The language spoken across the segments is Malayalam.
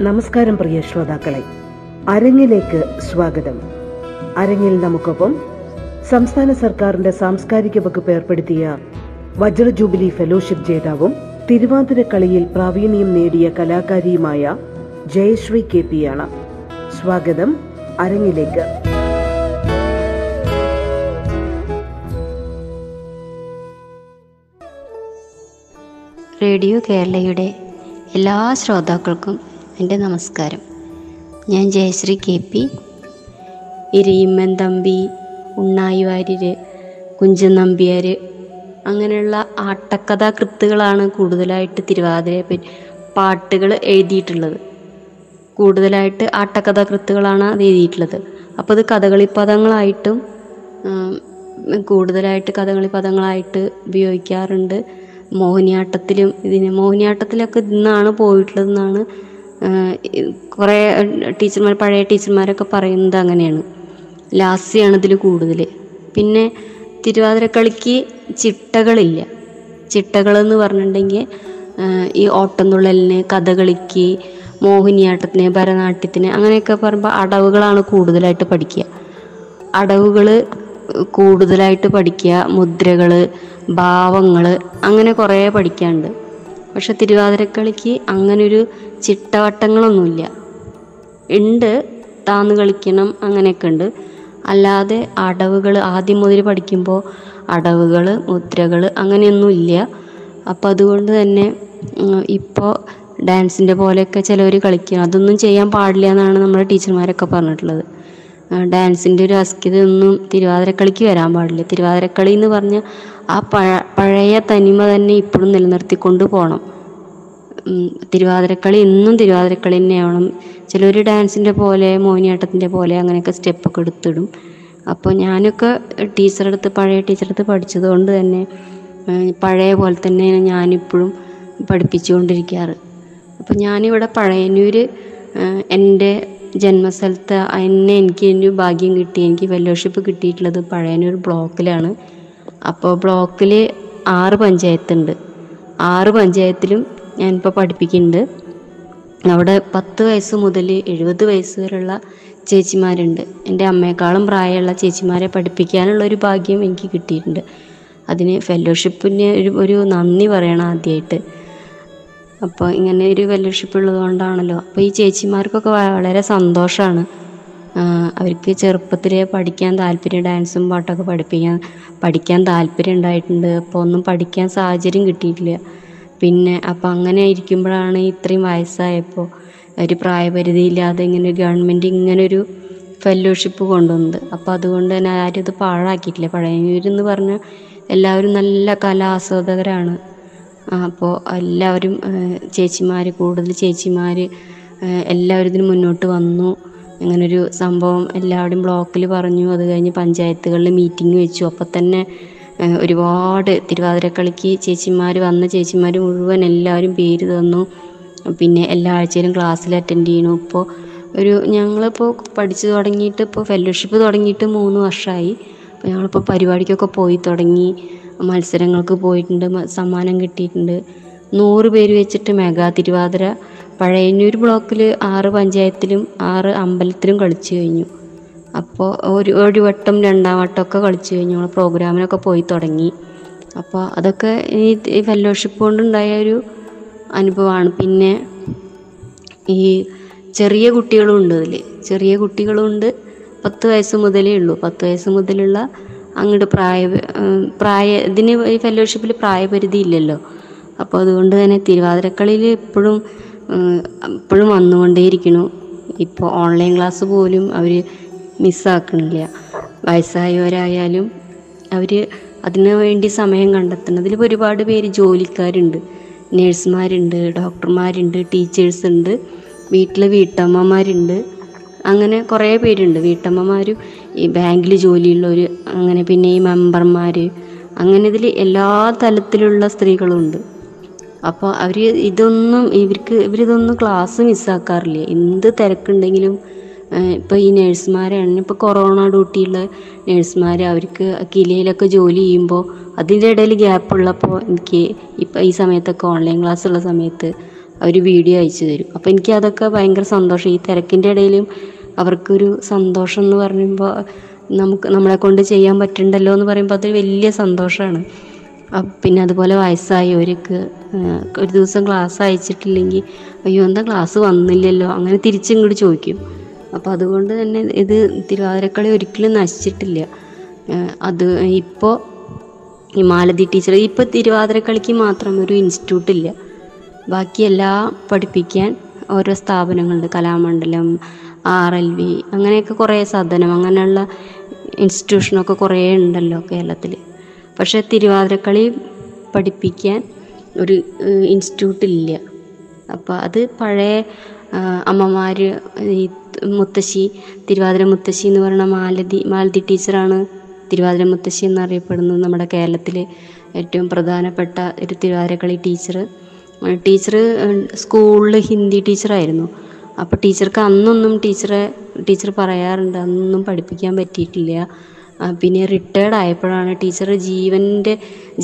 നമസ്കാരം പ്രിയ ശ്രോതാക്കളെ. അരങ്ങിലേക്ക് സ്വാഗതം. അരങ്ങിൽ നമുക്കൊപ്പം സംസ്ഥാന സർക്കാരിന്റെ സാംസ്കാരിക വകുപ്പ് ഏർപ്പെടുത്തിയ വജ്ര ജൂബിലി ഫെലോഷിപ്പ് ജേതാവും തിരുവാതിര കളിയിൽ പ്രാവീണ്യം നേടിയ കലാകാരിയുമായ ജയശ്രീ കെ പി ആണ് സ്വാഗതം. അരങ്ങിലേക്ക്. റേഡിയോ കേരളയുടെ എല്ലാ ശ്രോതാക്കൾക്കും എന്റെ നമസ്കാരം. ഞാൻ ജയശ്രീ കെ പി. ഇരയിമ്മൻ തമ്പി ഉണ്ണായി വാര്യർ കുഞ്ചൻ നമ്പ്യാർ അങ്ങനെയുള്ള ആട്ടക്കഥാകൃത്തുകളാണ് കൂടുതലായിട്ട് തിരുവാതിരയെ പറ്റി പാട്ടുകൾ എഴുതിയിട്ടുള്ളത്. കൂടുതലായിട്ട് ആട്ടക്കഥാകൃത്തുകളാണ് അത് എഴുതിയിട്ടുള്ളത്. അപ്പോൾ അത് കഥകളി പദങ്ങളായിട്ടും കൂടുതലായിട്ട് കഥകളി പദങ്ങളായിട്ട് ഉപയോഗിക്കാറുണ്ട്. മോഹിനിയാട്ടത്തിലും ഇതിന് മോഹിനിയാട്ടത്തിലൊക്കെ ഇന്നാണ് പോയിട്ടുള്ളതെന്നാണ് കുറേ ടീച്ചർമാർ പഴയ ടീച്ചർമാരൊക്കെ പറയുന്നത് അങ്ങനെയാണ്. ലാസ്യാണ് ഇതിൽ കൂടുതൽ പിന്നെ തിരുവാതിരക്കളിക്ക് ചിട്ടകളില്ല. ചിട്ടകളെന്ന് പറഞ്ഞിട്ടുണ്ടെങ്കിൽ ഈ ഓട്ടംതുള്ളലിന് കഥകളിക്ക് മോഹിനിയാട്ടത്തിന് ഭരതനാട്യത്തിന് അങ്ങനെയൊക്കെ പറയുമ്പോൾ അടവുകളാണ് കൂടുതലായിട്ട് പഠിക്കുക. അടവുകൾ കൂടുതലായിട്ട് പഠിക്കുക മുദ്രകൾ ഭാവങ്ങൾ അങ്ങനെ കുറേ പഠിക്കാനുണ്ട്. പക്ഷെ തിരുവാതിരക്കളിക്ക് അങ്ങനൊരു ചിട്ടവട്ടങ്ങളൊന്നുമില്ല. ഉണ്ട് താന്ന് കളിക്കണം അങ്ങനെയൊക്കെ ഉണ്ട് അല്ലാതെ അടവുകൾ ആദ്യം മുതൽ പഠിക്കുമ്പോൾ അടവുകൾ മുദ്രകൾ അങ്ങനെയൊന്നും ഇല്ല അപ്പോൾ അതുകൊണ്ട് തന്നെ ഇപ്പോൾ ഡാൻസിന്റെ പോലെയൊക്കെ ചിലവർ കളിക്കുക അതൊന്നും ചെയ്യാൻ പാടില്ല എന്നാണ് നമ്മുടെ ടീച്ചർമാരൊക്കെ പറഞ്ഞിട്ടുള്ളത്. ഡാൻസിന്റെ ഒരു അസ്കിതൊന്നും തിരുവാതിരക്കളിക്ക് വരാൻ പാടില്ല. തിരുവാതിരക്കളി എന്ന് പറഞ്ഞാൽ ആ പഴ പഴയ തനിമ തന്നെ ഇപ്പോഴും നിലനിർത്തിക്കൊണ്ട് പോകണം തിരുവാതിരക്കളി എന്നും തിരുവാതിരക്കളി തന്നെയാവണം. ചിലർ ഡാൻസിന്റെ പോലെ മോഹിനിയാട്ടത്തിന്റെ പോലെ അങ്ങനെയൊക്കെ സ്റ്റെപ്പൊക്കെ എടുത്തിടും. അപ്പോൾ ഞാനൊക്കെ ടീച്ചറെടുത്ത് പഴയ ടീച്ചറെടുത്ത് പഠിച്ചതുകൊണ്ട് പഠിച്ചത് കൊണ്ട് തന്നെ പഴയ പോലെ തന്നെയാണ് ഞാനിപ്പോഴും പഠിപ്പിച്ചുകൊണ്ടിരിക്കാറ്. അപ്പോൾ ഞാനിവിടെ പഴയന്നൂർ എന്റെ ജന്മസ്ഥലത്ത് എന്നെ എനിക്ക് ഒരു ഭാഗ്യം കിട്ടി. എനിക്ക് ഫെലോഷിപ്പ് കിട്ടിയിട്ടുള്ളത് പഴയനൊരു ബ്ലോക്കിലാണ്. അപ്പോൾ ബ്ലോക്കിൽ ആറ് പഞ്ചായത്തുണ്ട്. ആറ് പഞ്ചായത്തിലും ഞാനിപ്പോൾ പഠിപ്പിക്കുന്നുണ്ട്. അവിടെ പത്ത് വയസ്സ് മുതൽ എഴുപത് വയസ്സ് വരെയുള്ള ചേച്ചിമാരുണ്ട്. എന്റെ അമ്മയെക്കാളും പ്രായമുള്ള ചേച്ചിമാരെ പഠിപ്പിക്കാനുള്ള ഒരു ഭാഗ്യം എനിക്ക് കിട്ടിയിട്ടുണ്ട്. അതിന് ഫെലോഷിപ്പിന് ഒരു ഒരു നന്ദി പറയണം ആദ്യമായിട്ട് അപ്പോൾ ഇങ്ങനെ ഒരു ഫെലോഷിപ്പ് ഉള്ളതുകൊണ്ടാണല്ലോ. അപ്പോൾ ഈ ചേച്ചിമാർക്കൊക്കെ വളരെ സന്തോഷമാണ് അവർക്ക് ചെറുപ്പത്തിലേ പഠിക്കാൻ താല്പര്യം ഡാൻസും പാട്ടൊക്കെ പഠിപ്പിക്കാൻ പഠിക്കാൻ താല്പര്യം ഉണ്ടായിട്ടുണ്ട്. അപ്പോൾ ഒന്നും പഠിക്കാൻ സാഹചര്യം കിട്ടിയിട്ടില്ല. പിന്നെ അപ്പോൾ അങ്ങനെ ഇരിക്കുമ്പോഴാണ് ഇത്രയും വയസ്സായപ്പോൾ ഒരു പ്രായപരിധി ഇല്ലാതെ ഇങ്ങനെ ഗവൺമെന്റ് ഇങ്ങനൊരു ഒരു ഫെലോഷിപ്പ് കൊണ്ടുവന്നത്. അപ്പോൾ അതുകൊണ്ട് തന്നെ ആരും ഇത് പാഴാക്കിയിട്ടില്ല. പഴയൂരെന്ന് പറഞ്ഞാൽ എല്ലാവരും നല്ല കലാസ്വാദകരാണ്. അപ്പോൾ എല്ലാവരും ചേച്ചിമാർ കൂടുതൽ ചേച്ചിമാർ എല്ലാവരും ഇതിന് മുന്നോട്ട് വന്നു. ഇങ്ങനൊരു സംഭവം എല്ലാവരും ബ്ലോക്കിൽ പറഞ്ഞു. അത് കഴിഞ്ഞ് പഞ്ചായത്തുകളിൽ മീറ്റിംഗ് വെച്ചു. അപ്പം തന്നെ ഒരുപാട് തിരുവാതിരക്കളിക്ക് ചേച്ചിമാർ വന്ന ചേച്ചിമാർ മുഴുവൻ എല്ലാവരും പേര് തന്നു. പിന്നെ എല്ലാ ആഴ്ചയിലും ക്ലാസ്സിൽ അറ്റൻഡ് ചെയ്യണു. ഇപ്പോൾ ഒരു ഞങ്ങളിപ്പോൾ പഠിച്ചു തുടങ്ങിയിട്ട് ഇപ്പോൾ ഫെലോഷിപ്പ് തുടങ്ങിയിട്ട് മൂന്ന് വർഷമായി അപ്പോൾ ഞങ്ങളിപ്പോൾ പരിപാടിക്കൊക്കെ പോയി തുടങ്ങി. മത്സരങ്ങൾക്ക് പോയിട്ടുണ്ട് സമ്മാനം കിട്ടിയിട്ടുണ്ട്. നൂറ് പേര് വെച്ചിട്ട് മെഗാ തിരുവാതിര. പഴയന്നൂർ ബ്ലോക്കിൽ ആറ് പഞ്ചായത്തിലും ആറ് അമ്പലത്തിലും കളിച്ചു കഴിഞ്ഞു. അപ്പോൾ ഒരു ഒരു വട്ടം രണ്ടാം വട്ടമൊക്കെ കളിച്ചു കഴിഞ്ഞു. നമ്മൾ പ്രോഗ്രാമിനൊക്കെ പോയി തുടങ്ങി. അപ്പോൾ അതൊക്കെ ഈ ഫെല്ലോഷിപ്പ് കൊണ്ടുണ്ടായ ഒരു അനുഭവമാണ്. പിന്നെ ഈ ചെറിയ കുട്ടികളും ഉണ്ട് അതിൽ ചെറിയ കുട്ടികളുണ്ട് പത്ത് വയസ്സ് മുതലേ ഉള്ളൂ. പത്ത് വയസ്സ് മുതലുള്ള അങ്ങോട്ട് പ്രായ പ്രായ ഇതിന് ഈ ഫെലോഷിപ്പിൽ പ്രായപരിധി ഇല്ലല്ലോ. അപ്പോൾ അതുകൊണ്ട് തന്നെ തിരുവാതിരക്കളിയിൽ ഇപ്പോഴും ഇപ്പോഴും വന്നുകൊണ്ടേയിരിക്കണു ഇപ്പോൾ ഓൺലൈൻ ക്ലാസ് പോലും അവർ മിസ്സാക്കണില്ല വയസ്സായവരായാലും അവർ അതിനു വേണ്ടി സമയം കണ്ടെത്തണം. അതിൽ ഒരുപാട് പേര് ജോലിക്കാരുണ്ട്. നേഴ്സുമാരുണ്ട് ഡോക്ടർമാരുണ്ട് ടീച്ചേഴ്സ് ഉണ്ട് വീട്ടിൽ വീട്ടമ്മമാരുണ്ട്. അങ്ങനെ കുറേ പേരുണ്ട്. വീട്ടമ്മമാരും ഈ ബാങ്കിൽ ജോലിയുള്ളവർ അങ്ങനെ പിന്നെ ഈ മെമ്പർമാർ അങ്ങനെ ഇതിൽ എല്ലാ തലത്തിലുള്ള സ്ത്രീകളുണ്ട്. അപ്പോൾ അവർ ഇതൊന്നും ഇവർക്ക് ഇവരിതൊന്നും ക്ലാസ് മിസ്സാക്കാറില്ല എന്ത് തിരക്കുണ്ടെങ്കിലും ഇപ്പോൾ ഈ നേഴ്സുമാരാണ്. ഇപ്പോൾ കൊറോണ ഡ്യൂട്ടിയുള്ള നേഴ്സുമാർ അവർക്ക് കിലയിലൊക്കെ ജോലി ചെയ്യുമ്പോൾ അതിന്റെ ഇടയിൽ ഗ്യാപ്പ് ഉള്ളപ്പോൾ എനിക്ക് ഇപ്പം ഈ സമയത്തൊക്കെ ഓൺലൈൻ ക്ലാസ് ഉള്ള സമയത്ത് അവർ വീഡിയോ അയച്ചു തരും. അപ്പോൾ എനിക്ക് അതൊക്കെ ഭയങ്കര സന്തോഷം. ഈ തിരക്കിന്റെ ഇടയിലും അവർക്കൊരു സന്തോഷം എന്ന് പറയുമ്പോൾ നമുക്ക് നമ്മളെ കൊണ്ട് ചെയ്യാൻ പറ്റണ്ടല്ലോ എന്ന് പറയുമ്പോൾ അതൊരു വലിയ സന്തോഷമാണ് പിന്നെ അതുപോലെ വയസ്സായവർക്ക് ഒരു ദിവസം ക്ലാസ് അയച്ചിട്ടില്ലെങ്കിൽ അയ്യോ എന്താ ക്ലാസ് വന്നില്ലല്ലോ? അങ്ങനെ തിരിച്ചിങ്ങോട്ട് ചോദിക്കും. അപ്പോൾ അതുകൊണ്ട് തന്നെ ഇത് തിരുവാതിരക്കളി ഒരിക്കലും നശിച്ചിട്ടില്ല. അത് ഇപ്പോൾ ഈ മാലതി ടീച്ചർ ഇപ്പോൾ തിരുവാതിരക്കളിക്ക് മാത്രം ഒരു ഇൻസ്റ്റിറ്റ്യൂട്ട് ഇല്ല. ബാക്കിയെല്ലാം പഠിപ്പിക്കാൻ ഓരോ സ്ഥാപനങ്ങളുണ്ട്. കലാമണ്ഡലം ആർ എൽ വി അങ്ങനെയൊക്കെ കുറേ സദനം അങ്ങനെയുള്ള ഇൻസ്റ്റിറ്റ്യൂഷനൊക്കെ കുറേ ഉണ്ടല്ലോ കേരളത്തിൽ. പക്ഷേ തിരുവാതിരക്കളി പഠിപ്പിക്കാൻ ഒരു ഇൻസ്റ്റിറ്റ്യൂട്ട് ഇല്ല. അപ്പോൾ അത് പഴയ അമ്മമാർ ഈ മുത്തശ്ശി തിരുവാതിര മുത്തശ്ശി എന്ന് പറയുന്ന മാലതി മാലതി ടീച്ചറാണ് തിരുവാതിര മുത്തശ്ശി എന്നറിയപ്പെടുന്നത് നമ്മുടെ കേരളത്തിൽ. ഏറ്റവും പ്രധാനപ്പെട്ട ഒരു തിരുവാതിരക്കളി ടീച്ചർ ടീച്ചർ സ്കൂളിൽ ഹിന്ദി ടീച്ചറായിരുന്നു. അപ്പോൾ ടീച്ചർക്ക് അന്നൊന്നും ടീച്ചറെ ടീച്ചർ പറയാറുണ്ട് അന്നൊന്നും പഠിപ്പിക്കാൻ പറ്റിയിട്ടില്ല. പിന്നെ റിട്ടയർഡ് ആയപ്പോഴാണ് ടീച്ചർ ജീവന്റെ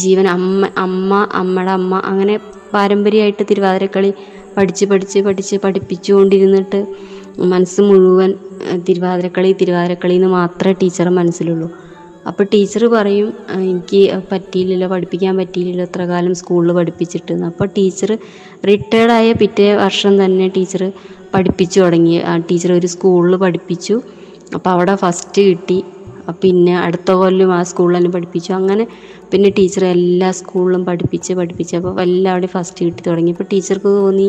ജീവൻ അമ്മ അമ്മ അമ്മയുടെ അമ്മ അങ്ങനെ പാരമ്പര്യമായിട്ട് തിരുവാതിരക്കളി പഠിച്ച് പഠിച്ച് പഠിച്ച് പഠിപ്പിച്ചുകൊണ്ടിരുന്നിട്ട് മനസ്സ് മുഴുവൻ തിരുവാതിരക്കളി തിരുവാതിരക്കളി എന്ന് മാത്രമേ ടീച്ചറെ മനസ്സിലുള്ളൂ. അപ്പോൾ ടീച്ചർ പറയും എനിക്ക് പറ്റിയില്ലല്ലോ പഠിപ്പിക്കാൻ പറ്റിയില്ലല്ലോ ഇത്ര കാലം സ്കൂളിൽ പഠിപ്പിച്ചിട്ട്. എന്ന്." അപ്പോൾ ടീച്ചർ റിട്ടയർഡായ പിറ്റേ വർഷം തന്നെ ടീച്ചർ പഠിപ്പിച്ചു തുടങ്ങി. ആ ടീച്ചർ ഒരു സ്കൂളിൽ പഠിപ്പിച്ചു. അപ്പോൾ അവിടെ ഫസ്റ്റ് കിട്ടി. പിന്നെ അടുത്ത കൊല്ലം ആ സ്കൂളിൽ തന്നെ പഠിപ്പിച്ചു. അങ്ങനെ പിന്നെ ടീച്ചർ എല്ലാ സ്കൂളിലും പഠിപ്പിച്ച് പഠിപ്പിച്ച് അപ്പോൾ എല്ലാവിടെയും ഫസ്റ്റ് കിട്ടി തുടങ്ങി. അപ്പോൾ ടീച്ചർക്ക് തോന്നി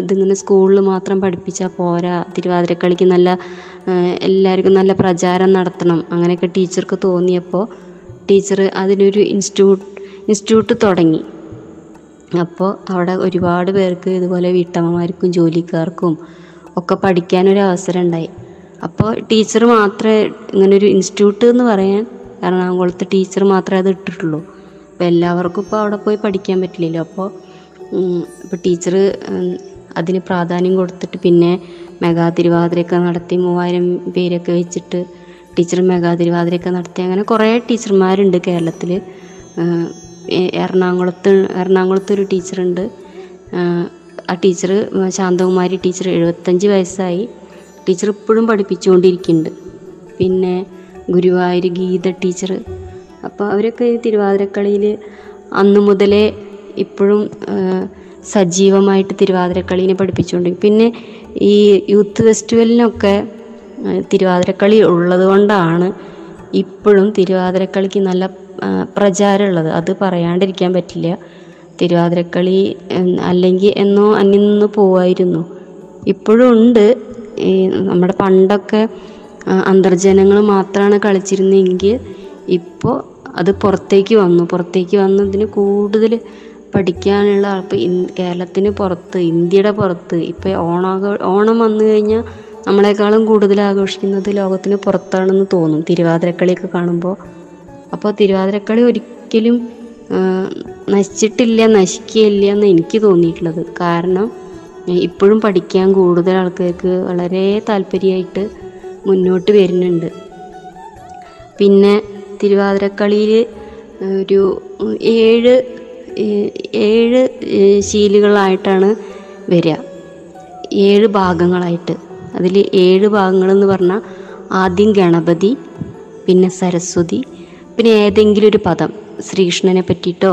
ഇതിങ്ങനെ സ്കൂളിൽ മാത്രം പഠിപ്പിച്ചാൽ പോരാ. തിരുവാതിരക്കളിക്ക് നല്ല എല്ലാവർക്കും നല്ല പ്രചാരം നടത്തണം. അങ്ങനെയൊക്കെ ടീച്ചർക്ക് തോന്നിയപ്പോൾ ടീച്ചർ അതിനൊരു ഇൻസ്റ്റിറ്റ്യൂട്ട് ഇൻസ്റ്റിറ്റ്യൂട്ട് തുടങ്ങി. അപ്പോൾ അവിടെ ഒരുപാട് പേർക്ക് ഇതുപോലെ വീട്ടമ്മമാർക്കും ജോലിക്കാർക്കും ഒക്കെ പഠിക്കാനൊരു അവസരം ഉണ്ടായി അപ്പോൾ ടീച്ചർ മാത്രമേ ഇങ്ങനൊരു ഇൻസ്റ്റിറ്റ്യൂട്ട് എന്ന് പറയാൻ എറണാകുളത്ത് ടീച്ചർ മാത്രമേ അത് ഇട്ടിട്ടുള്ളൂ. അപ്പോൾ എല്ലാവർക്കും ഇപ്പോൾ അവിടെ പോയി പഠിക്കാൻ പറ്റില്ലല്ലോ. അപ്പോൾ ഇപ്പോൾ ടീച്ചർ അതിന് പ്രാധാന്യം കൊടുത്തിട്ട് പിന്നെ മെഗാ തിരുവാതിരയൊക്കെ നടത്തി മൂവായിരം പേരൊക്കെ വെച്ചിട്ട് ടീച്ചർ മെഗാ തിരുവാതിരയൊക്കെ നടത്തി. അങ്ങനെ കുറേ ടീച്ചർമാരുണ്ട് കേരളത്തിൽ എറണാകുളത്ത് എറണാകുളത്ത് ഒരു ടീച്ചറുണ്ട്. ആ ടീച്ചർ ശാന്തകുമാരി ടീച്ചർ എഴുപത്തഞ്ച് വയസ്സായി. ടീച്ചർ ഇപ്പോഴും പഠിപ്പിച്ചുകൊണ്ടിരിക്കുന്നുണ്ട് പിന്നെ ഗുരുവായൂർ ഗീത ടീച്ചർ അപ്പോൾ അവരൊക്കെ ഈ തിരുവാതിരക്കളിയിൽ അന്നു മുതലേ ഇപ്പോഴും സജീവമായിട്ട് തിരുവാതിരക്കളീനെ പഠിപ്പിച്ചുകൊണ്ട്. പിന്നെ ഈ യൂത്ത് ഫെസ്റ്റിവലിനൊക്കെ തിരുവാതിരക്കളി ഉള്ളത് കൊണ്ടാണ് ഇപ്പോഴും തിരുവാതിരക്കളിക്ക് നല്ല പ്രചാരമുള്ളത്. അത് പറയാണ്ടിരിക്കാൻ പറ്റില്ല. തിരുവാതിരക്കളി അല്ലെങ്കിൽ എന്നോ അന്യം നിന്ന് പോവായിരുന്നു. ഇപ്പോഴും ഉണ്ട്. ഈ നമ്മുടെ പണ്ടൊക്കെ അന്തർജനങ്ങൾ മാത്രമാണ് കളിച്ചിരുന്നെങ്കിൽ ഇപ്പോൾ അത് പുറത്തേക്ക് വന്നു. പുറത്തേക്ക് വന്നതിന് കൂടുതൽ പഠിക്കാനുള്ള ഇപ്പോൾ കേരളത്തിന് പുറത്ത് ഇന്ത്യയുടെ പുറത്ത്. ഇപ്പോൾ ഓണാഘോ ഓണം വന്നു കഴിഞ്ഞാൽ നമ്മളെക്കാളും കൂടുതൽ ആഘോഷിക്കുന്നത് ലോകത്തിന് പുറത്താണെന്ന് തോന്നും. തിരുവാതിരക്കളിയൊക്കെ കാണുമ്പോൾ. അപ്പോൾ തിരുവാതിരക്കളി ഒരിക്കലും നശിച്ചിട്ടില്ല നശിക്കുകയില്ല എന്ന് എനിക്ക് തോന്നിയിട്ടുള്ളത്. കാരണം ഇപ്പോഴും പഠിക്കാൻ കൂടുതൽ ആൾക്കാർക്ക് വളരെ താല്പര്യമായിട്ട് മുന്നോട്ട് വരുന്നുണ്ട്. പിന്നെ തിരുവാതിരക്കളിയിൽ ഒരു ഏഴ് ഏഴ് ശീലുകളായിട്ടാണ് വരിക. ഏഴ് ഭാഗങ്ങളായിട്ട്. അതിൽ ഏഴ് ഭാഗങ്ങളെന്ന് പറഞ്ഞാൽ ആദ്യം ഗണപതി പിന്നെ സരസ്വതി പിന്നെ ഏതെങ്കിലും ഒരു പദം. ശ്രീകൃഷ്ണനെ പറ്റിയിട്ടോ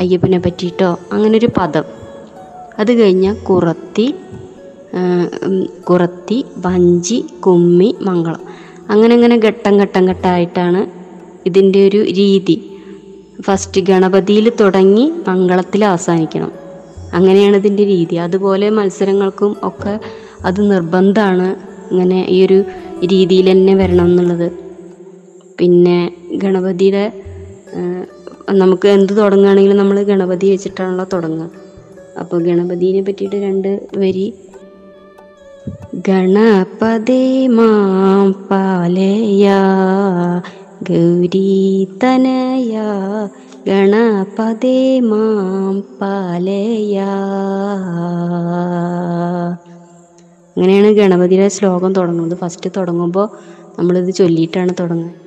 അയ്യപ്പനെ പറ്റിയിട്ടോ അങ്ങനൊരു പദം. അത് കഴിഞ്ഞാൽ കുറത്തി കുറത്തി വഞ്ചി കുമ്മി മംഗളം. അങ്ങനെ അങ്ങനെ ഘട്ടം ഘട്ടം ഘട്ടമായിട്ടാണ് ഇതിന്റെ ഒരു രീതി. ഫസ്റ്റ് ഗണപതിയിൽ തുടങ്ങി മംഗളത്തിൽ അവസാനിക്കണം. അങ്ങനെയാണ് ഇതിന്റെ രീതി. അതുപോലെ മത്സരങ്ങൾക്കും ഒക്കെ അത് നിർബന്ധമാണ് ഇങ്ങനെ ഈ ഒരു രീതിയിൽ തന്നെ വരണം എന്നുള്ളത്. പിന്നെ ഗണപതിയുടെ നമുക്ക് എന്ത് തുടങ്ങുകയാണെങ്കിലും നമ്മൾ ഗണപതി വെച്ചിട്ടാണല്ലോ തുടങ്ങുക. അപ്പോൾ ഗണപതിനെ പറ്റിയിട്ട് രണ്ട് വരി. ഗണപതി മാം പാലയ ഗൗരി ഗണപതേ ഗണപതി മാം പാലയ. അങ്ങനെയാണ് ഗണപതിയുടെ ശ്ലോകം തുടങ്ങുന്നത്. ഫസ്റ്റ് തുടങ്ങുമ്പോൾ നമ്മളിത് ചൊല്ലിയിട്ടാണ് തുടങ്ങുന്നത്.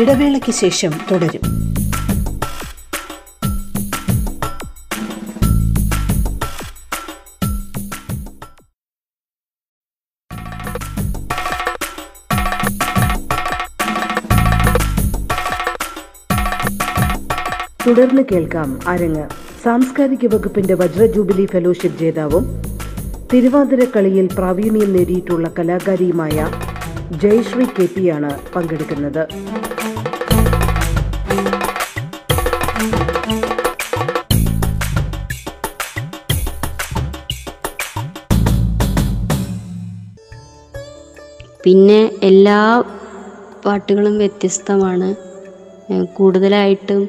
ഇടവേളയ്ക്ക് ശേഷം തുടരും. തുടർന്ന് കേൾക്കാം അരങ്ങ് സാംസ്കാരിക വകുപ്പിന്റെ വജ്ര ജൂബിലി ഫെലോഷിപ്പ് ജേതാവും തിരുവാതിര കളിയിൽ പ്രാവീണ്യം നേടിയിട്ടുള്ള കലാകാരിയുമായ ജയശ്രീ കെ പിയാണ് പങ്കെടുക്കുന്നത്. പിന്നെ എല്ലാ പാട്ടുകളും വ്യത്യസ്തമാണ്. കൂടുതലായിട്ടും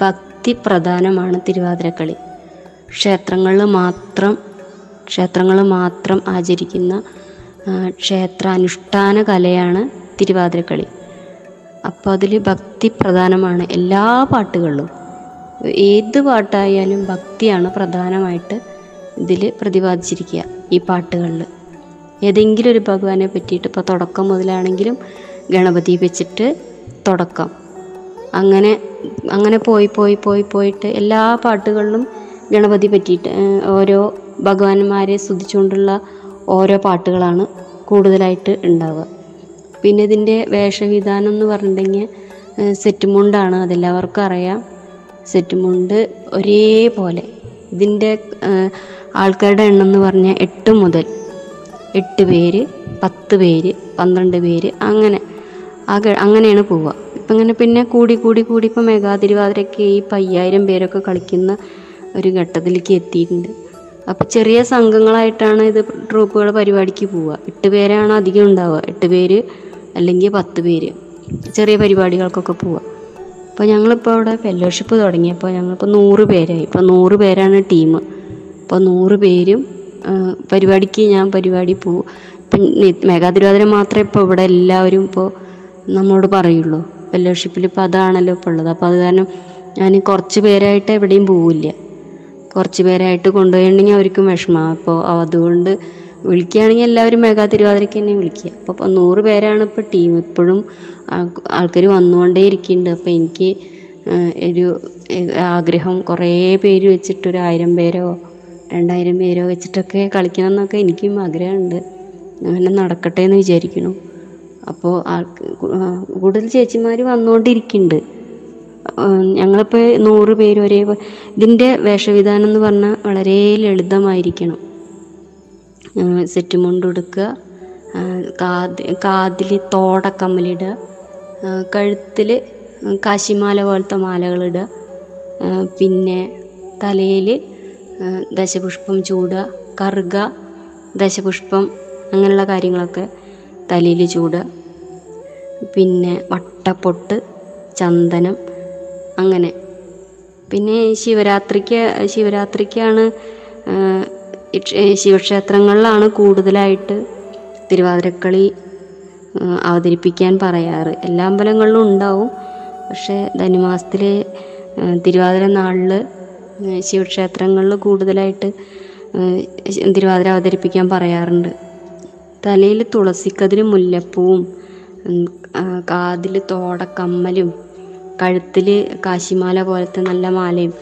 ഭക്തി പ്രധാനമാണ് തിരുവാതിരക്കളി. ക്ഷേത്രങ്ങളിൽ മാത്രം ക്ഷേത്രങ്ങളിൽ മാത്രം ആചരിക്കുന്ന ക്ഷേത്രാനുഷ്ഠാന കലയാണ് തിരുവാതിരക്കളി. അപ്പോൾ അതിൽ ഭക്തി പ്രധാനമാണ് എല്ലാ പാട്ടുകളിലും. ഏത് പാട്ടായാലും ഭക്തിയാണ് പ്രധാനമായിട്ട് ഇതിൽ പ്രതിപാദിച്ചിരിക്കുക ഈ പാട്ടുകളിൽ ഏതെങ്കിലും ഒരു ഭഗവാനെ പറ്റിയിട്ട് ഇപ്പോൾ തുടക്കം മുതലാണെങ്കിലും ഗണപതി വെച്ചിട്ട് തുടക്കം. അങ്ങനെ അങ്ങനെ പോയി പോയി പോയി പോയിട്ട് എല്ലാ പാട്ടുകളിലും ഗണപതി പറ്റിയിട്ട് ഓരോ ഭഗവാന്മാരെ സ്തുതിച്ചുകൊണ്ടുള്ള ഓരോ പാട്ടുകളാണ് കൂടുതലായിട്ട് ഉണ്ടാവുക. പിന്നെ ഇതിന്റെ വേഷവിധാനം എന്ന് പറഞ്ഞിട്ടുണ്ടെങ്കിൽ സെറ്റ് മുണ്ടാണ് അതെല്ലാവർക്കും അറിയാം. സെറ്റ് മുണ്ട് ഒരേപോലെ. ഇതിന്റെ ആൾക്കാരുടെ എണ്ണം എന്ന് പറഞ്ഞാൽ എട്ട് മുതൽ എട്ട് പേര് പത്ത് പേര് പന്ത്രണ്ട് പേര് അങ്ങനെ. ആകെ അങ്ങനെയാണ് പോവുക. ഇപ്പം ഇങ്ങനെ പിന്നെ കൂടി കൂടി കൂടി ഇപ്പം മെഗാ തിരുവാതിരയ്ക്ക് ഈ ഇപ്പം അയ്യായിരം പേരൊക്കെ കളിക്കുന്ന ഒരു ഘട്ടത്തിലേക്ക് എത്തിയിട്ടുണ്ട്. അപ്പോൾ ചെറിയ സംഘങ്ങളായിട്ടാണ് ഇത് ട്രൂപ്പുകൾ പരിപാടിക്ക് പോവുക. എട്ട് പേരാണ് അധികം ഉണ്ടാവുക. എട്ട് പേര് അല്ലെങ്കിൽ പത്ത് പേര് ചെറിയ പരിപാടികൾക്കൊക്കെ പോവുക. അപ്പോൾ ഞങ്ങളിപ്പോൾ അവിടെ ഫെലോഷിപ്പ് തുടങ്ങിയപ്പോൾ ഞങ്ങളിപ്പോൾ നൂറ് പേരായി. ഇപ്പോൾ നൂറ് പേരാണ് ടീം. അപ്പോൾ നൂറ് പേരും പരിപാടിക്ക് ഞാൻ പരിപാടി പോകും പിന്നെ മെഗാ തിരുവാതിര മാത്രമേ ഇപ്പോൾ ഇവിടെ എല്ലാവരും ഇപ്പോൾ നമ്മളോട് പറയുള്ളൂ. ഫെല്ലോഷിപ്പിൽ ഇപ്പോൾ അതാണല്ലോ ഇപ്പോൾ ഉള്ളത്. അപ്പോൾ അത് കാരണം ഞാൻ കുറച്ച് പേരായിട്ട് എവിടെയും പോവില്ല. കുറച്ച് പേരായിട്ട് കൊണ്ടുപോയിട്ടുണ്ടെങ്കിൽ അവർക്കും വിഷമമാണ് അപ്പോൾ അതുകൊണ്ട് വിളിക്കുകയാണെങ്കിൽ എല്ലാവരും മെഗാ തിരുവാതിരയ്ക്ക് തന്നെ വിളിക്കുക. അപ്പോൾ നൂറ് പേരാണ് ഇപ്പോൾ ടീം ഇപ്പോഴും ആൾക്കാർ വന്നുകൊണ്ടേ ഇരിക്കുന്നുണ്ട്. അപ്പോൾ എനിക്ക് ഒരു ആഗ്രഹം കുറേ പേര് വെച്ചിട്ട് ഒരു ആയിരം പേരോ രണ്ടായിരം പേരോ വെച്ചിട്ടൊക്കെ കളിക്കണം എന്നൊക്കെ എനിക്കും ആഗ്രഹമുണ്ട്. അങ്ങനെ നടക്കട്ടെ എന്ന് വിചാരിക്കുന്നു. അപ്പോൾ ആൾക്ക് കൂടുതൽ ചേച്ചിമാർ വന്നുകൊണ്ടിരിക്കുന്നുണ്ട് ഞങ്ങളിപ്പോൾ നൂറ് പേര് ഒരേ ഇതിന്റെ വേഷവിധാനം എന്ന് പറഞ്ഞാൽ വളരെ ലളിതമായിരിക്കണം. സെറ്റ് മുണ്ടെടുക്കുക കാത് കാതിൽ തോടക്കമ്മലിടുക കഴുത്തിൽ കാശിമാല പോലത്തെ മാലകളിടുക പിന്നെ തലയിൽ ദശപുഷ്പം ചൂടുക കറുക ദശപുഷ്പം അങ്ങനെയുള്ള കാര്യങ്ങളൊക്കെ തലയിൽ ചൂടുക. പിന്നെ വട്ടപ്പൊട്ട് ചന്ദനം അങ്ങനെ. പിന്നെ ശിവരാത്രിക്ക് ശിവരാത്രിക്കാണ് ശിവക്ഷേത്രങ്ങളിലാണ് കൂടുതലായിട്ട് തിരുവാതിരക്കളി അവതരിപ്പിക്കാൻ പറയാറ്. എല്ലാ അമ്പലങ്ങളിലും ഉണ്ടാവും. പക്ഷേ ധനുമാസത്തിലെ തിരുവാതിര നാളിൽ ശിവക്ഷേത്രങ്ങളിൽ കൂടുതലായിട്ട് തിരുവാതിര അവതരിപ്പിക്കാൻ പറയാറുണ്ട്. തലയിൽ തുളസിക്കതിര് മുല്ലപ്പൂവും കാതിൽ തോടക്കമ്മലും കഴുത്തിൽ കാശിമാല പോലത്തെ നല്ല മാലയും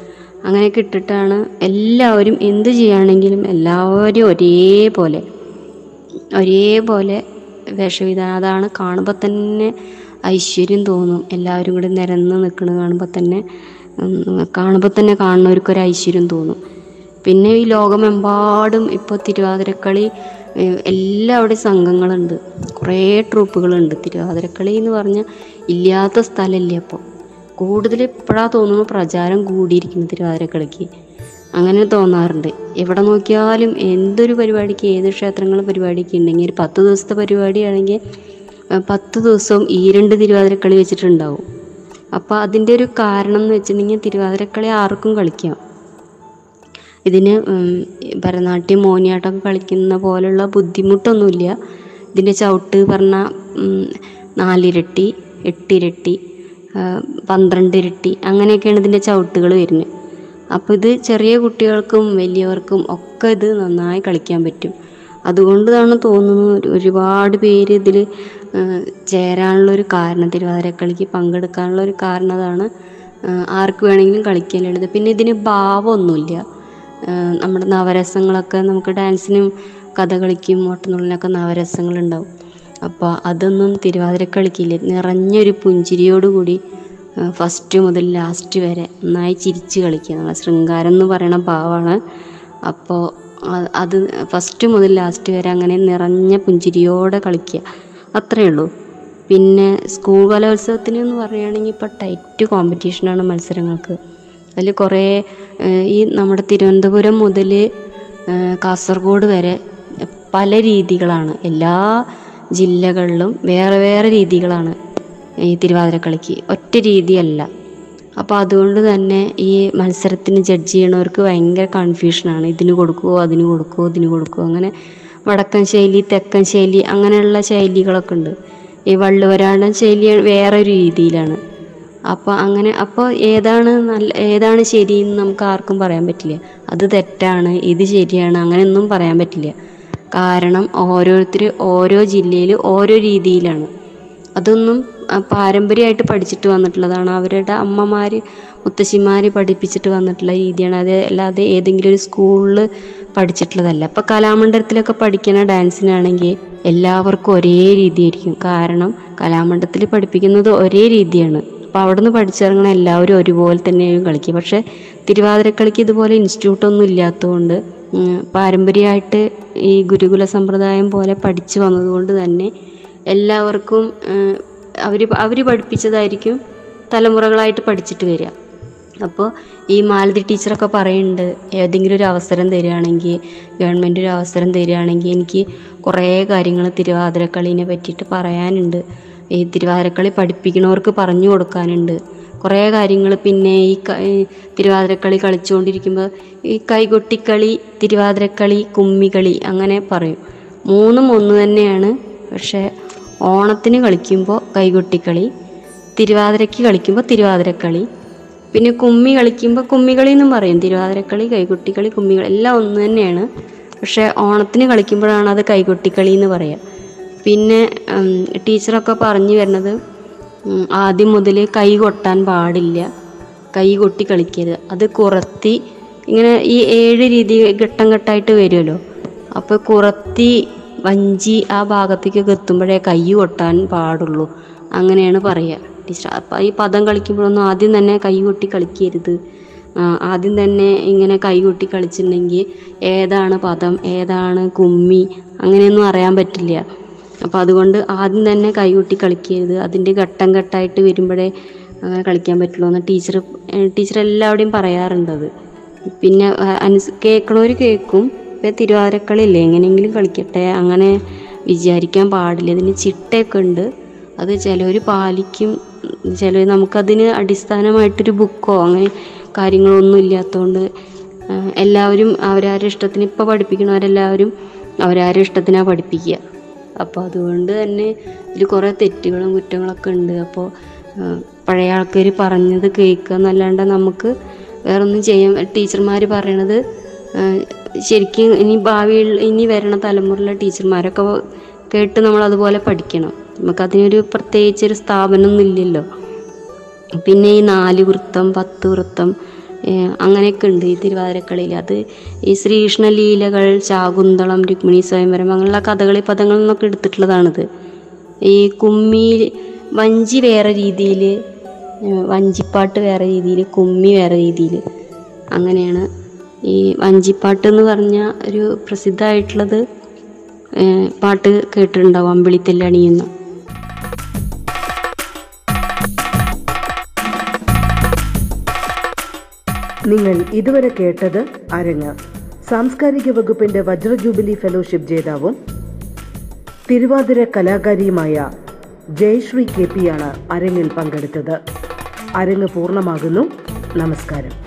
അങ്ങനെയൊക്കെ ഇട്ടിട്ടാണ് എല്ലാവരും എന്ത് ചെയ്യുകയാണെങ്കിലും എല്ലാവരും ഒരേപോലെ ഒരേപോലെ വേഷവിധാനം അതാണ് കാണുമ്പോൾ തന്നെ ഐശ്വര്യം തോന്നും. എല്ലാവരും കൂടി നിരന്ന് നിൽക്കുന്നത് കാണുമ്പോൾ തന്നെ കാണുമ്പോൾ തന്നെ കാണുന്നവർക്കൊരു ഐശ്വര്യം തോന്നും. പിന്നെ ഈ ലോകമെമ്പാടും ഇപ്പോൾ തിരുവാതിരക്കളി എല്ലാവിടെ എല്ലാവിടെയും സംഘങ്ങളുണ്ട്. കുറേ ട്രൂപ്പുകളുണ്ട്. തിരുവാതിരക്കളി എന്ന് പറഞ്ഞാൽ ഇല്ലാത്ത സ്ഥലമില്ല അപ്പോൾ കൂടുതൽ ഇപ്പോഴാ തോന്നുന്നു പ്രചാരം കൂടിയിരിക്കുന്നു തിരുവാതിരക്കളിക്ക്. അങ്ങനെ തോന്നാറുണ്ട്. എവിടെ നോക്കിയാലും എന്തൊരു പരിപാടിക്ക് ഏത് ക്ഷേത്രങ്ങൾ പരിപാടിക്ക് ഉണ്ടെങ്കിൽ ഒരു പത്ത് ദിവസത്തെ പരിപാടിയാണെങ്കിൽ പത്ത് ദിവസവും ഈ രണ്ട് തിരുവാതിരക്കളി വെച്ചിട്ടുണ്ടാവും. അപ്പോൾ അതിന്റെ ഒരു കാരണം എന്ന് വെച്ചിട്ടുണ്ടെങ്കിൽ തിരുവാതിരക്കളി ആർക്കും കളിക്കാം. ഇതിന് ഭരതനാട്യം മോഹിനിയാട്ടം കളിക്കുന്ന പോലുള്ള ബുദ്ധിമുട്ടൊന്നുമില്ല. ഇതിന്റെ ചവിട്ട് പറഞ്ഞാൽ നാലിരട്ടി എട്ടിരട്ടി പന്ത്രണ്ട് ഇരട്ടി അങ്ങനെയൊക്കെയാണ് ഇതിന്റെ ചവിട്ടുകൾ വരുന്നത്. അപ്പോൾ ഇത് ചെറിയ കുട്ടികൾക്കും വലിയവർക്കും ഒക്കെ ഇത് നന്നായി കളിക്കാൻ പറ്റും. അതുകൊണ്ടാണ് തോന്നുന്നു ഒരു- ഒരുപാട് പേര് ഇതിൽ ചേരാനുള്ള ഒരു കാരണം തിരുവാതിരക്കളിക്ക് പങ്കെടുക്കാനുള്ള ഒരു കാരണം അതാണ്. ആർക്ക് വേണമെങ്കിലും കളിക്കാൻ ലളിതം പിന്നെ ഇതിന് ഭാവമൊന്നുമില്ല. നമ്മുടെ നവരസങ്ങളൊക്കെ നമുക്ക് ഡാൻസിനും കഥകളിക്കും ഓട്ടനുള്ളിനൊക്കെ നവരസങ്ങളുണ്ടാവും. അപ്പോൾ അതൊന്നും തിരുവാതിരക്കളിക്കില്ല. നിറഞ്ഞൊരു പുഞ്ചിരിയോടുകൂടി ഫസ്റ്റ് മുതൽ ലാസ്റ്റ് വരെ നന്നായി ചിരിച്ച് കളിക്കുക. നമ്മളെ ശൃംഗാരം എന്ന് പറയുന്ന ഭാവമാണ്. അപ്പോൾ അത് ഫസ്റ്റ് മുതൽ ലാസ്റ്റ് വരെ അങ്ങനെ നിറഞ്ഞ പുഞ്ചിരിയോടെ കളിക്കുക. അത്രയേ ഉള്ളൂ. പിന്നെ സ്കൂൾ കലോത്സവത്തിന് എന്ന് പറയുകയാണെങ്കിൽ ഇപ്പോൾ ടൈറ്റ് കോമ്പറ്റീഷനാണ് മത്സരങ്ങൾക്ക്. അതിൽ കുറേ ഈ നമ്മുടെ തിരുവനന്തപുരം മുതൽ കാസർഗോഡ് വരെ പല രീതികളാണ്. എല്ലാ ജില്ലകളിലും വേറെ വേറെ രീതികളാണ് ഈ തിരുവാതിരക്കളിക്ക്. ഒറ്റ രീതിയല്ല. അപ്പോൾ അതുകൊണ്ട് തന്നെ ഈ മത്സരത്തിന് ജഡ്ജ് ചെയ്യണവർക്ക് ഭയങ്കര കൺഫ്യൂഷനാണ് ഇതിന് കൊടുക്കുമോ അതിന് കൊടുക്കുമോ ഇതിന് കൊടുക്കുമോ അങ്ങനെ വടക്കൻ ശൈലി തെക്കൻ ശൈലി അങ്ങനെയുള്ള ശൈലികളൊക്കെ ഉണ്ട്. ഈ വള്ളുവരാടൻ ശൈലി വേറെ രീതിയിലാണ്. അപ്പോൾ അങ്ങനെ അപ്പോൾ ഏതാണ് നല്ല ഏതാണ് ശരിയെന്ന് നമുക്ക് ആർക്കും പറയാൻ പറ്റില്ല. അത് തെറ്റാണ് ഇത് ശരിയാണ് അങ്ങനെയൊന്നും പറയാൻ പറ്റില്ല. കാരണം ഓരോരുത്തർ ഓരോ ജില്ലയിൽ ഓരോ രീതിയിലാണ്. അതൊന്നും പാരമ്പര്യമായിട്ട് പഠിച്ചിട്ട് വന്നിട്ടുള്ളതാണ്. അവരുടെ അമ്മമാർ മുത്തശ്ശിമാർ പഠിപ്പിച്ചിട്ട് വന്നിട്ടുള്ള രീതിയാണ്. അത് അല്ലാതെ ഏതെങ്കിലും ഒരു സ്കൂളിൽ പഠിച്ചിട്ടുള്ളതല്ല. ഇപ്പോൾ കലാമണ്ഡലത്തിലൊക്കെ പഠിക്കുന്ന ഡാൻസിനാണെങ്കിൽ എല്ലാവർക്കും ഒരേ രീതിയായിരിക്കും. കാരണം കലാമണ്ഡലത്തിൽ പഠിപ്പിക്കുന്നത് ഒരേ രീതിയാണ്. അപ്പോൾ അവിടെ നിന്ന് പഠിച്ചിറങ്ങുന്ന എല്ലാവരും ഒരുപോലെ തന്നെയായിരിക്കും കളിക്കുക. പക്ഷേ തിരുവാതിരക്കളിക്ക് ഇതുപോലെ ഇൻസ്റ്റിറ്റ്യൂട്ടൊന്നും ഇല്ലാത്തതുകൊണ്ട് പാരമ്പര്യമായിട്ട് ഈ ഗുരുകുല സമ്പ്രദായം പോലെ പഠിച്ചു വന്നതുകൊണ്ട് തന്നെ എല്ലാവർക്കും അവർ അവർ പഠിപ്പിച്ചതായിരിക്കും തലമുറകളായിട്ട് പഠിച്ചിട്ട് വരിക. അപ്പോൾ ഈ മാലതി ടീച്ചറൊക്കെ പറയുന്നുണ്ട് ഏതെങ്കിലും ഒരു അവസരം തരികയാണെങ്കിൽ ഗവൺമെന്റ് ഒരു അവസരം തരികയാണെങ്കിൽ എനിക്ക് കുറേ കാര്യങ്ങൾ തിരുവാതിരക്കളീനെ പറ്റിയിട്ട് പറയാനുണ്ട്. ഈ തിരുവാതിരക്കളി പഠിപ്പിക്കുന്നവർക്ക് പറഞ്ഞു കൊടുക്കാനുണ്ട്. കുറേ കാര്യങ്ങൾ പിന്നെ ഈ തിരുവാതിരക്കളി കളിച്ചുകൊണ്ടിരിക്കുമ്പോൾ ഈ കൈകൊട്ടിക്കളി തിരുവാതിരക്കളി കുമ്മികളി അങ്ങനെ പറയും. മൂന്നും ഒന്ന് തന്നെയാണ്. പക്ഷേ ഓണത്തിന് കളിക്കുമ്പോൾ കൈകൊട്ടിക്കളി തിരുവാതിരയ്ക്ക് കളിക്കുമ്പോൾ തിരുവാതിരക്കളി പിന്നെ കുമ്മി കളിക്കുമ്പോൾ കുമ്മികളി എന്നും പറയും. തിരുവാതിരക്കളി കൈകൊട്ടിക്കളി കുമ്മികളി എല്ലാം ഒന്ന് തന്നെയാണ്. പക്ഷേ ഓണത്തിന് കളിക്കുമ്പോഴാണ് അത് കൈകൊട്ടിക്കളി എന്ന് പറയുക പിന്നെ ടീച്ചറൊക്കെ പറഞ്ഞു വരുന്നത് ആദ്യം മുതൽ കൈ കൊട്ടാൻ പാടില്ല. കൈ കൊട്ടി കളിക്കരുത്. അത് കുറത്തി ഇങ്ങനെ ഈ ഏഴ് രീതി ഘട്ടം ഘട്ടമായിട്ട് വരുമല്ലോ. അപ്പോൾ കുറത്തി വഞ്ചി ആ ഭാഗത്തേക്കൊക്കെ എത്തുമ്പോഴേ കൈ കൊട്ടാൻ പാടുള്ളൂ. അങ്ങനെയാണ് പറയുക. ടീച്ചർ അപ്പം ഈ പദം കളിക്കുമ്പോഴൊന്നും ആദ്യം തന്നെ കൈ കൊട്ടി കളിക്കരുത്. ആദ്യം തന്നെ ഇങ്ങനെ കൈ കൊട്ടി കളിച്ചിട്ടുണ്ടെങ്കിൽ ഏതാണ് പദം ഏതാണ് കുമ്മി അങ്ങനെയൊന്നും അറിയാൻ പറ്റില്ല. അപ്പോൾ അതുകൊണ്ട് ആദ്യം തന്നെ കൈ കൊട്ടി കളിക്കരുത്. അതിന്റെ ഘട്ടം ഘട്ടമായിട്ട് വരുമ്പോഴേ അങ്ങനെ കളിക്കാൻ പറ്റുള്ളൂ എന്ന് ടീച്ചർ ടീച്ചർ എല്ലാവരുടെയും പറയാറുണ്ടത്. പിന്നെ അനുസ് കേൾക്കണവർ കേൾക്കും. ഇപ്പം തിരുവാതിരക്കളിയില്ലേ എങ്ങനെയെങ്കിലും കളിക്കട്ടെ അങ്ങനെ വിചാരിക്കാൻ പാടില്ല. ഇതിന് ചിട്ടയൊക്കെ ഉണ്ട്. അത് ചിലവർ പാലിക്കും. ചിലർ നമുക്കതിന് അടിസ്ഥാനമായിട്ടൊരു ബുക്കോ അങ്ങനെ കാര്യങ്ങളൊന്നും ഇല്ലാത്തതുകൊണ്ട് എല്ലാവരും അവരാരുടെ ഇഷ്ടത്തിന് ഇപ്പോൾ പഠിപ്പിക്കണവരെല്ലാവരും അവരാരുടെ ഇഷ്ടത്തിനാണ് പഠിപ്പിക്കുക. അപ്പോൾ അതുകൊണ്ട് തന്നെ ഇതിൽ കുറേ തെറ്റുകളും കുറ്റങ്ങളൊക്കെ ഉണ്ട്. അപ്പോൾ പഴയ ആൾക്കാർ പറഞ്ഞത് കേൾക്കുക എന്നല്ലാണ്ട് നമുക്ക് വേറൊന്നും ചെയ്യാൻ ടീച്ചർമാർ പറയണത് ശരിക്കും ഇനി ഭാവിയിൽ ഇനി വരണ തലമുറയിലെ ടീച്ചർമാരൊക്കെ കേട്ട് നമ്മൾ അതുപോലെ പഠിക്കണം. നമുക്കതിനൊരു പ്രത്യേകിച്ചൊരു സ്ഥാപനമൊന്നും ഇല്ലല്ലോ. പിന്നെ ഈ നാല് വൃത്തം പത്ത് വൃത്തം അങ്ങനെയൊക്കെ ഉണ്ട് ഈ തിരുവാതിരക്കളിയിൽ. അത് ഈ ശ്രീകൃഷ്ണലീലകൾ ശാകുന്തളം രുക്മിണി സ്വയംവരം അങ്ങനെയുള്ള കഥകളി പദങ്ങളിൽ നിന്നൊക്കെ എടുത്തിട്ടുള്ളതാണിത്. ഈ കുമ്മി വഞ്ചി വേറെ രീതിയിൽ വഞ്ചിപ്പാട്ട് വേറെ രീതിയിൽ കുമ്മി വേറെ രീതിയിൽ അങ്ങനെയാണ് ഈ വഞ്ചിപ്പാട്ട് എന്ന് പറഞ്ഞ ഒരു പ്രസിദ്ധമായിട്ടുള്ളത് പാട്ട് കേട്ടിട്ടുണ്ടാവും അമ്പിളിത്തെല്ലണിയെന്ന്. നിങ്ങൾ ഇതുവരെ കേട്ടത് അരങ്ങ്. സാംസ്കാരിക വകുപ്പിന്റെ വജ്ര ജൂബിലി ഫെലോഷിപ്പ് ജേതാവും തിരുവാതിര കലാകാരിയുമായ ജയശ്രീ കെ പിയാണ് അരങ്ങിൽ പങ്കെടുത്തത്. അരങ്ങ് പൂർണമാകുന്നു. നമസ്കാരം.